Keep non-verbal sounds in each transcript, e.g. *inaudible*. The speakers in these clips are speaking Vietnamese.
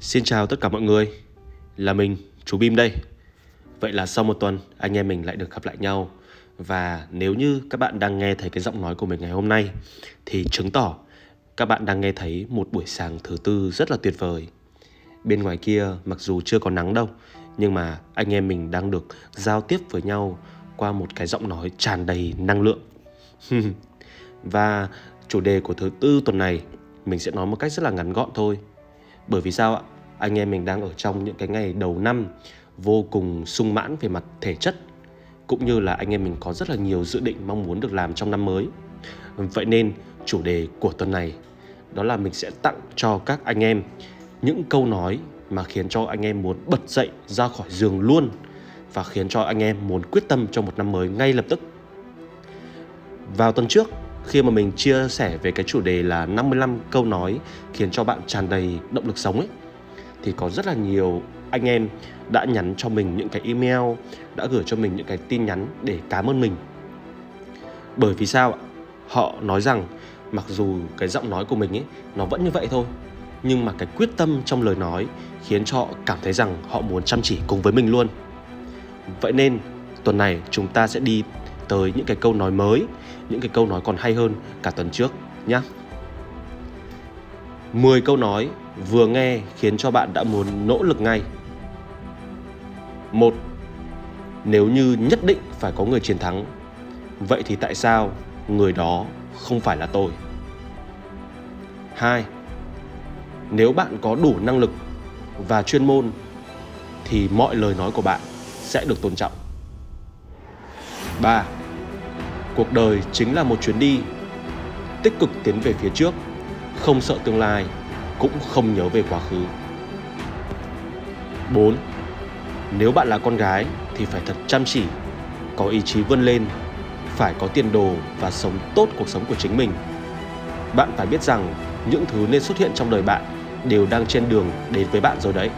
Xin chào tất cả mọi người, là mình, chú Bim đây. Vậy là sau một tuần, anh em mình lại được gặp lại nhau. Và nếu như các bạn đang nghe thấy cái giọng nói của mình ngày hôm nay, thì chứng tỏ các bạn đang nghe thấy một buổi sáng thứ tư rất là tuyệt vời. Bên ngoài kia mặc dù chưa có nắng đâu, nhưng mà anh em mình đang được giao tiếp với nhau qua một cái giọng nói tràn đầy năng lượng. *laughs* Và chủ đề của thứ tư tuần này mình sẽ nói một cách rất là ngắn gọn thôi bởi vì sao ạ anh em mình đang ở trong những cái ngày đầu năm vô cùng sung mãn về mặt thể chất cũng như là anh em mình có rất là nhiều dự định mong muốn được làm trong năm mới vậy nên chủ đề của tuần này đó là mình sẽ tặng cho các anh em những câu nói mà khiến cho anh em muốn bật dậy ra khỏi giường luôn và khiến cho anh em muốn quyết tâm cho một năm mới ngay lập tức. Vào tuần trước, khi mà mình chia sẻ về cái chủ đề là 55 câu nói khiến cho bạn tràn đầy động lực sống ấy thì có rất là nhiều anh em đã nhắn cho mình những cái email, đã gửi cho mình những cái tin nhắn để cảm ơn mình. Bởi vì sao ạ? Họ nói rằng mặc dù cái giọng nói của mình ấy nó vẫn như vậy thôi, nhưng mà cái quyết tâm trong lời nói khiến cho họ cảm thấy rằng họ muốn chăm chỉ cùng với mình luôn. Vậy nên tuần này chúng ta sẽ đi tới những cái câu nói mới, những cái câu nói còn hay hơn cả tuần trước nhé. 10 câu nói vừa nghe khiến cho bạn đã muốn nỗ lực ngay. một Nếu như nhất định phải có người chiến thắng, vậy thì tại sao người đó không phải là tôi? 2. Nếu bạn có đủ năng lực và chuyên môn thì mọi lời nói của bạn sẽ được tôn trọng. 3 cuộc đời chính là một chuyến đi tích cực tiến về phía trước không sợ tương lai cũng không nhớ về quá khứ 4. Nếu bạn là con gái thì phải thật chăm chỉ, có ý chí vươn lên, phải có tiền đồ và sống tốt cuộc sống của chính mình. Bạn phải biết rằng những thứ nên xuất hiện trong đời bạn đều đang trên đường đến với bạn rồi đấy.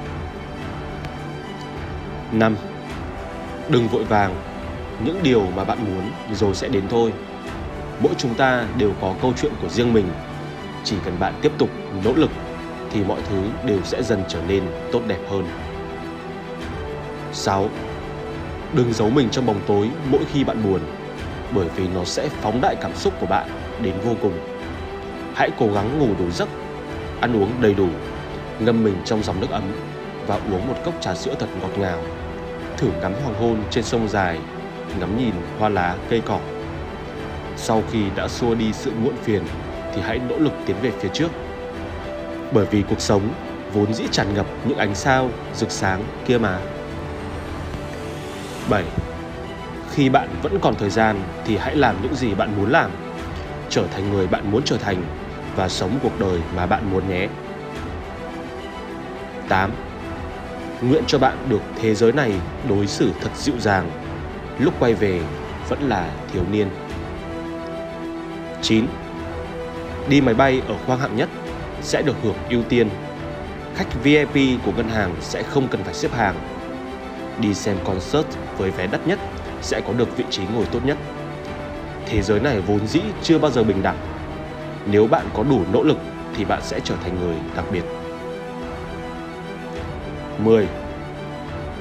5. Đừng vội vàng những điều mà bạn muốn rồi sẽ đến thôi mỗi chúng ta đều có câu chuyện của riêng mình chỉ cần bạn tiếp tục nỗ lực thì mọi thứ đều sẽ dần trở nên tốt đẹp hơn 6. Đừng giấu mình trong bóng tối mỗi khi bạn buồn bởi vì nó sẽ phóng đại cảm xúc của bạn đến vô cùng. Hãy cố gắng ngủ đủ giấc, ăn uống đầy đủ, ngâm mình trong dòng nước ấm và uống một cốc trà sữa thật ngọt ngào. Thử ngắm hoàng hôn trên sông dài ngắm nhìn hoa lá cây cỏ. Sau khi đã xua đi sự muộn phiền thì hãy nỗ lực tiến về phía trước. Bởi vì cuộc sống vốn dĩ tràn ngập những ánh sao rực sáng kia mà. 7. Khi bạn vẫn còn thời gian thì hãy làm những gì bạn muốn làm, trở thành người bạn muốn trở thành và sống cuộc đời mà bạn muốn nhé. 8. Nguyện cho bạn được thế giới này đối xử thật dịu dàng lúc quay về vẫn là thiếu niên. 9. Đi máy bay ở khoang hạng nhất sẽ được hưởng ưu tiên. Khách VIP của ngân hàng sẽ không cần phải xếp hàng. Đi xem concert với vé đắt nhất sẽ có được vị trí ngồi tốt nhất. Thế giới này vốn dĩ chưa bao giờ bình đẳng. Nếu bạn có đủ nỗ lực thì bạn sẽ trở thành người đặc biệt. 10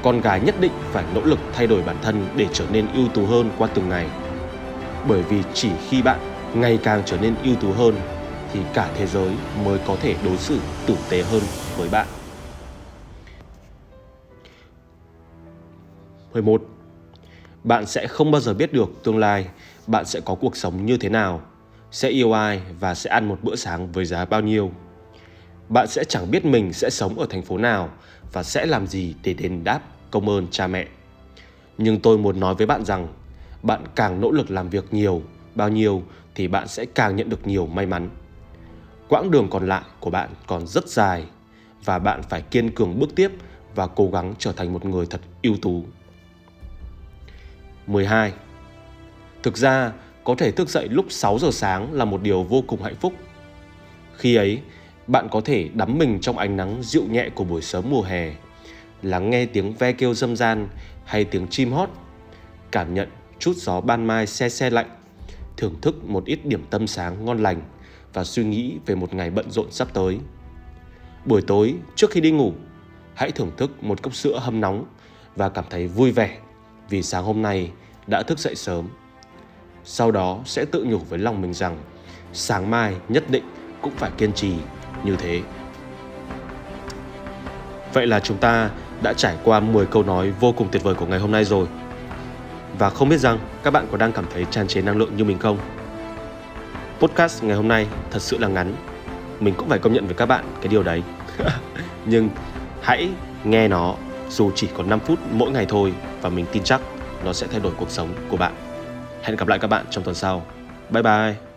con gái nhất định phải nỗ lực thay đổi bản thân để trở nên ưu tú hơn qua từng ngày. Bởi vì chỉ khi bạn ngày càng trở nên ưu tú hơn thì cả thế giới mới có thể đối xử tử tế hơn với bạn. 11. Bạn sẽ không bao giờ biết được tương lai bạn sẽ có cuộc sống như thế nào, sẽ yêu ai và sẽ ăn một bữa sáng với giá bao nhiêu. Bạn sẽ chẳng biết mình sẽ sống ở thành phố nào và sẽ làm gì để đền đáp công ơn cha mẹ. Nhưng tôi muốn nói với bạn rằng, bạn càng nỗ lực làm việc nhiều, bao nhiêu thì bạn sẽ càng nhận được nhiều may mắn. Quãng đường còn lại của bạn còn rất dài và bạn phải kiên cường bước tiếp và cố gắng trở thành một người thật ưu tú. 12. Thực ra, có thể thức dậy lúc 6 giờ sáng là một điều vô cùng hạnh phúc. Khi ấy, bạn có thể đắm mình trong ánh nắng dịu nhẹ của buổi sớm mùa hè, lắng nghe tiếng ve kêu râm ran hay tiếng chim hót, cảm nhận chút gió ban mai xe xe lạnh, thưởng thức một ít điểm tâm sáng ngon lành và suy nghĩ về một ngày bận rộn sắp tới. Buổi tối trước khi đi ngủ, hãy thưởng thức một cốc sữa hâm nóng và cảm thấy vui vẻ vì sáng hôm nay đã thức dậy sớm. Sau đó sẽ tự nhủ với lòng mình rằng sáng mai nhất định cũng phải kiên trì như thế. Vậy là chúng ta đã trải qua 10 câu nói vô cùng tuyệt vời của ngày hôm nay rồi. Và không biết rằng các bạn có đang cảm thấy tràn trề năng lượng như mình không? Podcast ngày hôm nay thật sự là ngắn. Mình cũng phải công nhận với các bạn cái điều đấy. *laughs* Nhưng hãy nghe nó, dù chỉ có 5 phút mỗi ngày thôi, và mình tin chắc nó sẽ thay đổi cuộc sống của bạn. Hẹn gặp lại các bạn trong tuần sau. Bye bye.